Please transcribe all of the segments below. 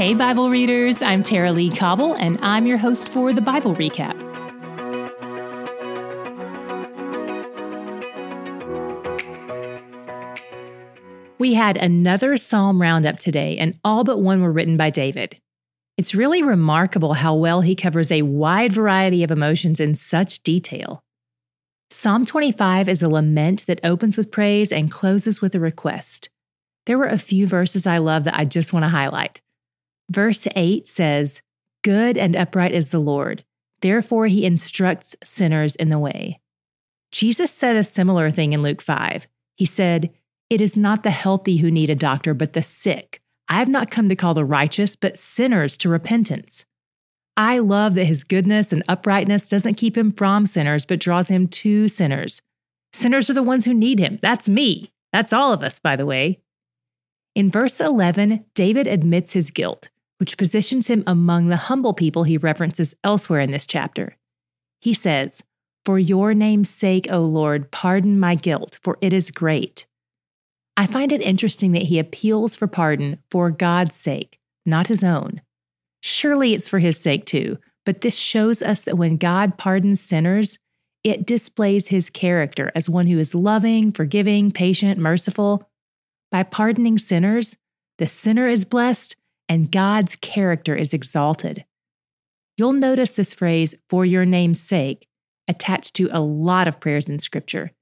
Hey, Bible readers, I'm Tara-Leigh Cobble, and I'm your host for the Bible Recap. We had another Psalm roundup today, and all but one were written by David. It's really remarkable how well he covers a wide variety of emotions in such detail. Psalm 25 is a lament that opens with praise and closes with a request. There were a few verses I love that I just want to highlight. Verse 8 says, Good and upright is the Lord, therefore he instructs sinners in the way. Jesus said a similar thing in Luke 5. He said, It is not the healthy who need a doctor, but the sick. I have not come to call the righteous, but sinners to repentance. I love that his goodness and uprightness doesn't keep him from sinners, but draws him to sinners. Sinners are the ones who need him. That's me. That's all of us, by the way. In verse 11, David admits his guilt, which positions him among the humble people he references elsewhere in this chapter. He says, For your name's sake, O Lord, pardon my guilt, for it is great. I find it interesting that he appeals for pardon for God's sake, not his own. Surely it's for his sake too, but this shows us that when God pardons sinners, it displays his character as one who is loving, forgiving, patient, merciful. By pardoning sinners, the sinner is blessed and God's character is exalted. You'll notice this phrase, for your name's sake, attached to a lot of prayers in Scripture.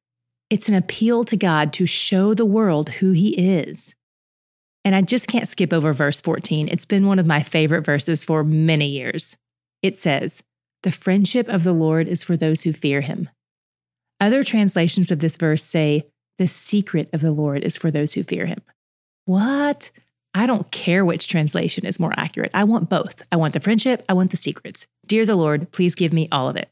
It's an appeal to God to show the world who He is. And I just can't skip over verse 14. It's been one of my favorite verses for many years. It says, The friendship of the Lord is for those who fear Him. Other translations of this verse say, The secret of the Lord is for those who fear Him. What? I don't care which translation is more accurate. I want both. I want the friendship, I want the secrets. Dear the Lord, please give me all of it.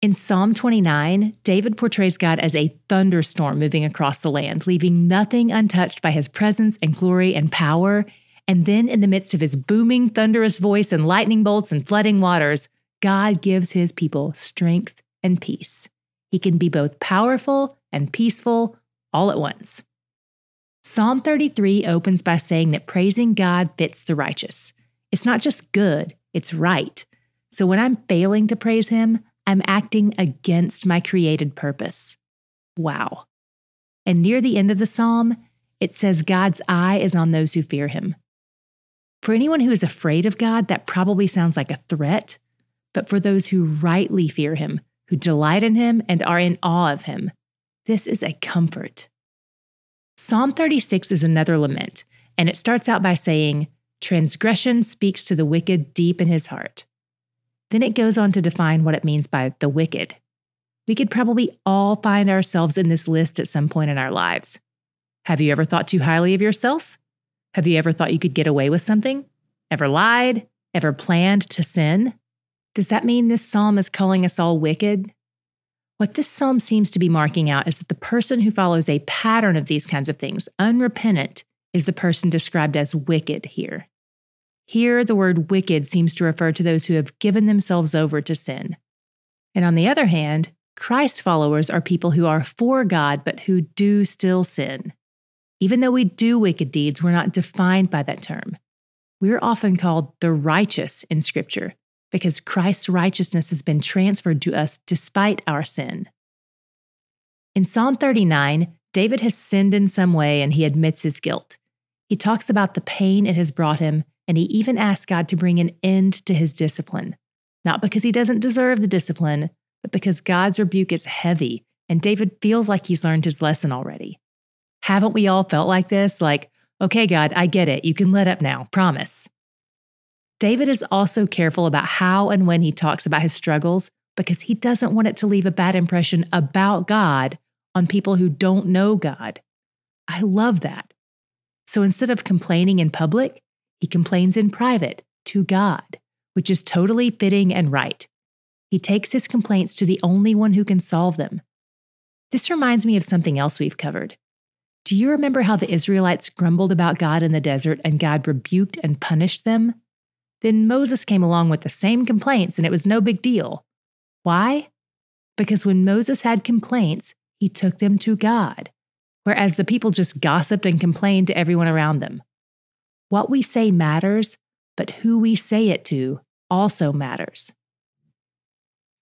In Psalm 29, David portrays God as a thunderstorm moving across the land, leaving nothing untouched by his presence and glory and power. And then, in the midst of his booming, thunderous voice and lightning bolts and flooding waters, God gives his people strength and peace. He can be both powerful and peaceful all at once. Psalm 33 opens by saying that praising God fits the righteous. It's not just good, it's right. So when I'm failing to praise Him, I'm acting against my created purpose. Wow. And near the end of the psalm, it says God's eye is on those who fear him. For anyone who is afraid of God, that probably sounds like a threat. But for those who rightly fear him, who delight in him, and are in awe of him, this is a comfort. Psalm 36 is another lament, and it starts out by saying, Transgression speaks to the wicked deep in his heart. Then it goes on to define what it means by the wicked. We could probably all find ourselves in this list at some point in our lives. Have you ever thought too highly of yourself? Have you ever thought you could get away with something? Ever lied? Ever planned to sin? Does that mean this psalm is calling us all wicked? What this psalm seems to be marking out is that the person who follows a pattern of these kinds of things, unrepentant, is the person described as wicked here. Here, the word wicked seems to refer to those who have given themselves over to sin. And on the other hand, Christ followers are people who are for God but who do still sin. Even though we do wicked deeds, we're not defined by that term. We're often called the righteous in Scripture because Christ's righteousness has been transferred to us despite our sin. In Psalm 39, David has sinned in some way and he admits his guilt. He talks about the pain it has brought him and he even asks God to bring an end to his discipline, not because he doesn't deserve the discipline, but because God's rebuke is heavy and David feels like he's learned his lesson already. Haven't we all felt like this? Like, okay, God, I get it. You can let up now. Promise. David is also careful about how and when he talks about his struggles because he doesn't want it to leave a bad impression about God on people who don't know God. I love that. So instead of complaining in public, he complains in private to God, which is totally fitting and right. He takes his complaints to the only one who can solve them. This reminds me of something else we've covered. Do you remember how the Israelites grumbled about God in the desert and God rebuked and punished them? Then Moses came along with the same complaints and it was no big deal. Why? Because when Moses had complaints, he took them to God, whereas the people just gossiped and complained to everyone around them. What we say matters, but who we say it to also matters.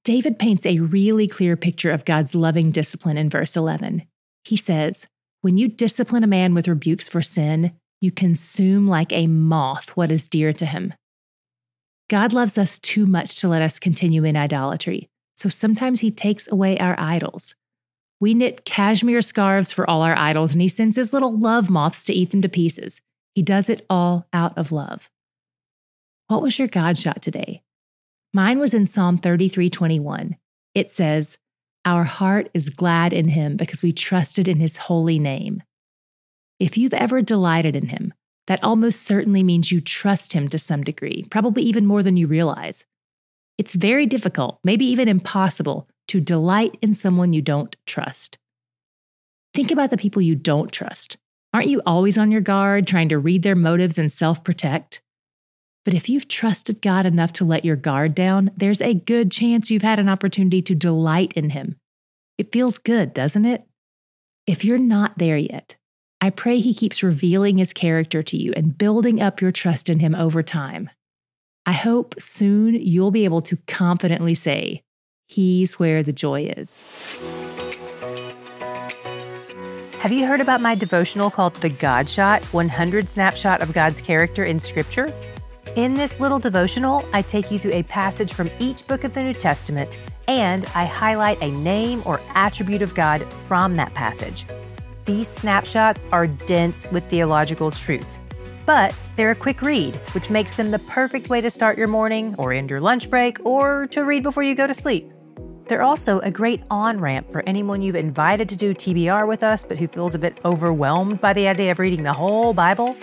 David paints a really clear picture of God's loving discipline in verse 11. He says, When you discipline a man with rebukes for sin, you consume like a moth what is dear to him. God loves us too much to let us continue in idolatry, so sometimes he takes away our idols. We knit cashmere scarves for all our idols, and he sends his little love moths to eat them to pieces. He does it all out of love. What was your God shot today? Mine was in Psalm 33:21. It says, "Our heart is glad in him because we trusted in his holy name." If you've ever delighted in him, that almost certainly means you trust him to some degree, probably even more than you realize. It's very difficult, maybe even impossible, to delight in someone you don't trust. Think about the people you don't trust. Aren't you always on your guard, trying to read their motives and self protect? But if you've trusted God enough to let your guard down, there's a good chance you've had an opportunity to delight in Him. It feels good, doesn't it? If you're not there yet, I pray He keeps revealing His character to you and building up your trust in Him over time. I hope soon you'll be able to confidently say, He's where the joy is. Have you heard about my devotional called The God Shot 100 Snapshot of God's Character in Scripture? In this little devotional, I take you through a passage from each book of the New Testament and I highlight a name or attribute of God from that passage. These snapshots are dense with theological truth, but they're a quick read, which makes them the perfect way to start your morning or end your lunch break or to read before you go to sleep. They're also a great on ramp for anyone you've invited to do TBR with us, but who feels a bit overwhelmed by the idea of reading the whole Bible.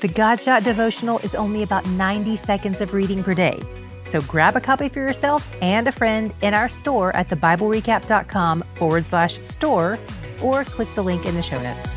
The Godshot devotional is only about 90 seconds of reading per day. So grab a copy for yourself and a friend in our store at thebiblerecap.com forward slash store or click the link in the show notes.